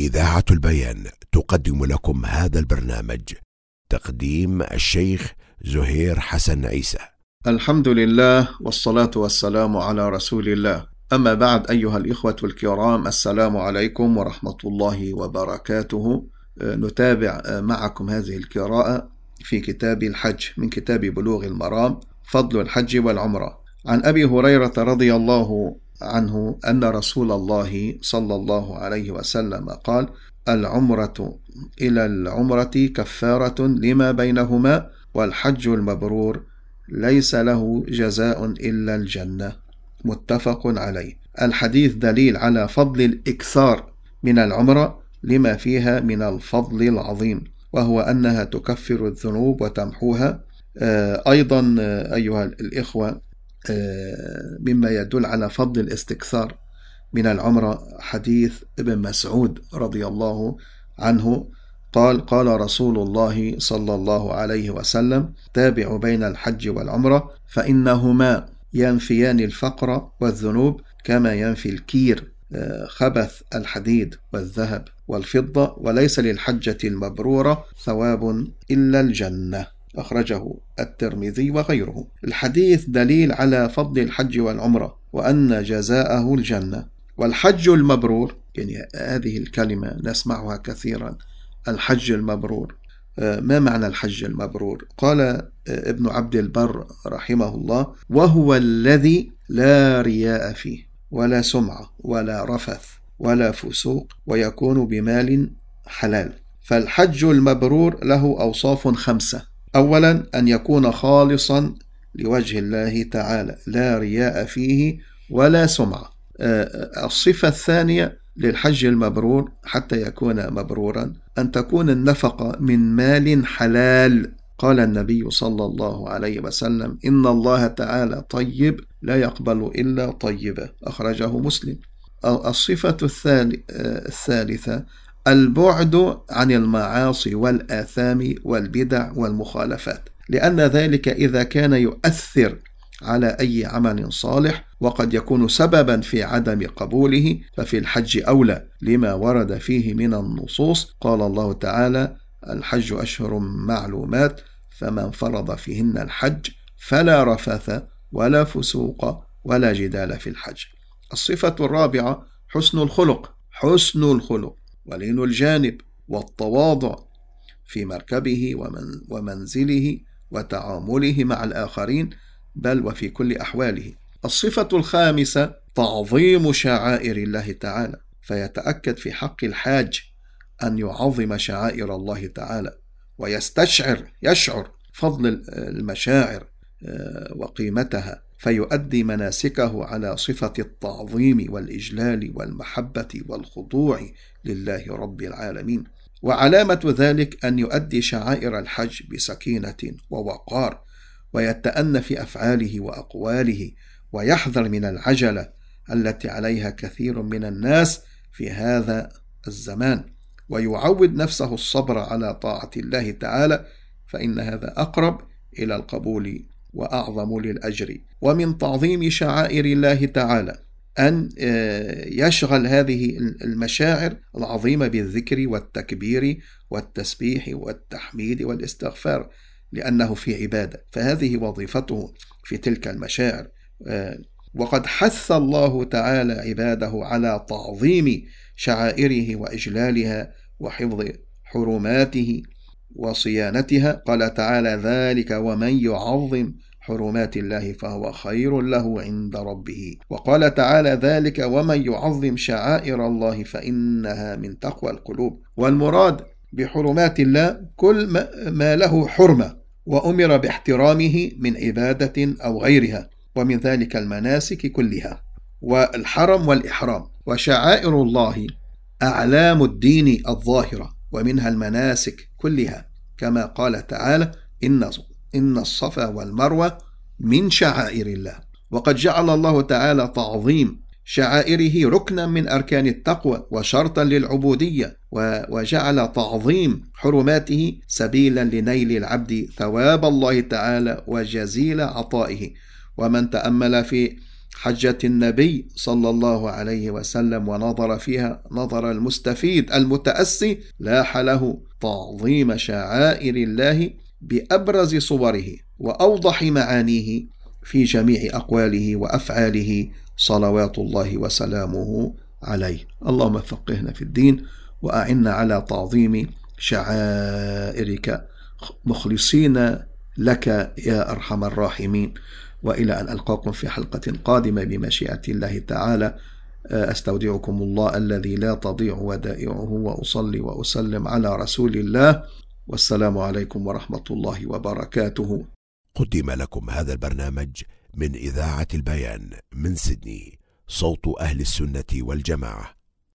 إذاعة البيان تقدم لكم هذا البرنامج تقديم الشيخ زهير حسن عيسى. الحمد لله والصلاة والسلام على رسول الله. أما بعد أيها الإخوة الكرام السلام عليكم ورحمة الله وبركاته. نتابع معكم هذه القراءة في كتاب الحج من كتاب بلوغ المرام فضل الحج والعمرة. عن أبي هريرة رضي الله عنه أن رسول الله صلى الله عليه وسلم قال العمرة إلى العمرة كفارة لما بينهما والحج المبرور ليس له جزاء إلا الجنة. متفق عليه. الحديث دليل على فضل الإكثار من العمرة لما فيها من الفضل العظيم وهو أنها تكفر الذنوب وتمحوها. أيضا أيها الإخوة مما يدل على فضل الاستكثار من العمرة حديث ابن مسعود رضي الله عنه قال قال رسول الله صلى الله عليه وسلم تابعوا بين الحج والعمرة فإنهما ينفيان الفقر والذنوب كما ينفي الكير خبث الحديد والذهب والفضة وليس للحجة المبرورة ثواب إلا الجنة. أخرجه الترمذي وغيره. الحديث دليل على فضل الحج والعمرة وأن جزاءه الجنة. والحج المبرور يعني هذه الكلمة نسمعها كثيرا. الحج المبرور ما معنى الحج المبرور؟ قال ابن عبد البر رحمه الله وهو الذي لا رياء فيه ولا سمعة ولا رفث ولا فسوق ويكون بمال حلال. فالحج المبرور له أوصاف خمسة. أولا أن يكون خالصا لوجه الله تعالى لا رياء فيه ولا سمعة. الصفة الثانية للحج المبرور حتى يكون مبرورا أن تكون النفقة من مال حلال. قال النبي صلى الله عليه وسلم إن الله تعالى طيب لا يقبل إلا طيبا أخرجه مسلم. الصفة الثالثة البعد عن المعاصي والآثام والبدع والمخالفات لأن ذلك إذا كان يؤثر على أي عمل صالح وقد يكون سببا في عدم قبوله ففي الحج أولى لما ورد فيه من النصوص. قال الله تعالى الحج أشهر معلومات فمن فرض فيهن الحج فلا رفث ولا فسوق ولا جدال في الحج. الصفة الرابعة حسن الخلق. حسن الخلق. ولين الجانب والتواضع في مركبه ومن ومنزله وتعامله مع الآخرين بل وفي كل أحواله. الصفة الخامسة تعظيم شعائر الله تعالى. فيتأكد في حق الحاج أن يعظم شعائر الله تعالى ويستشعر يشعر فضل المشاعر وقيمتها فيؤدي مناسكه على صفة التعظيم والإجلال والمحبة والخضوع لله رب العالمين. وعلامة ذلك أن يؤدي شعائر الحج بسكينة ووقار ويتأن في أفعاله وأقواله ويحذر من العجلة التي عليها كثير من الناس في هذا الزمان. ويعود نفسه الصبر على طاعة الله تعالى فإن هذا أقرب إلى القبول وأعظم للأجر. ومن تعظيم شعائر الله تعالى أن يشغل هذه المشاعر العظيمة بالذكر والتكبير والتسبيح والتحميد والاستغفار لأنه في عبادة. فهذه وظيفته في تلك المشاعر. وقد حث الله تعالى عباده على تعظيم شعائره وإجلالها وحفظ حرماته. وصيانتها. قال تعالى ذلك ومن يعظم حرمات الله فهو خير له عند ربه. وقال تعالى ذلك ومن يعظم شعائر الله فإنها من تقوى القلوب. والمراد بحرمات الله كل ما له حرمة وأمر باحترامه من عبادة أو غيرها ومن ذلك المناسك كلها. والحرم والإحرام. وشعائر الله أعلام الدين الظاهرة ومنها المناسك كلها. كما قال تعالى إن إن الصفا والمروة من شعائر الله. وقد جعل الله تعالى تعظيم شعائره ركنا من أركان التقوى وشرطا للعبودية وجعل تعظيم حرماته سبيلا لنيل العبد ثواب الله تعالى وجزيل عطائه. ومن تأمل في حجة النبي صلى الله عليه وسلم ونظر فيها نظر المستفيد المتأسي لاح له تعظيم شعائر الله بأبرز صوره وأوضح معانيه في جميع أقواله وأفعاله صلوات الله وسلامه عليه. اللهم فقهنا في الدين وأعنا على تعظيم شعائرك مخلصين لك يا أرحم الراحمين. وإلى أن ألقاكم في حلقة قادمة بمشيئة الله تعالى أستودعكم الله الذي لا تضيع ودائعه وأصلي وأسلم على رسول الله. والسلام عليكم ورحمة الله وبركاته. قدم لكم هذا البرنامج من إذاعة البيان من سيدني صوت أهل السنة والجماعة.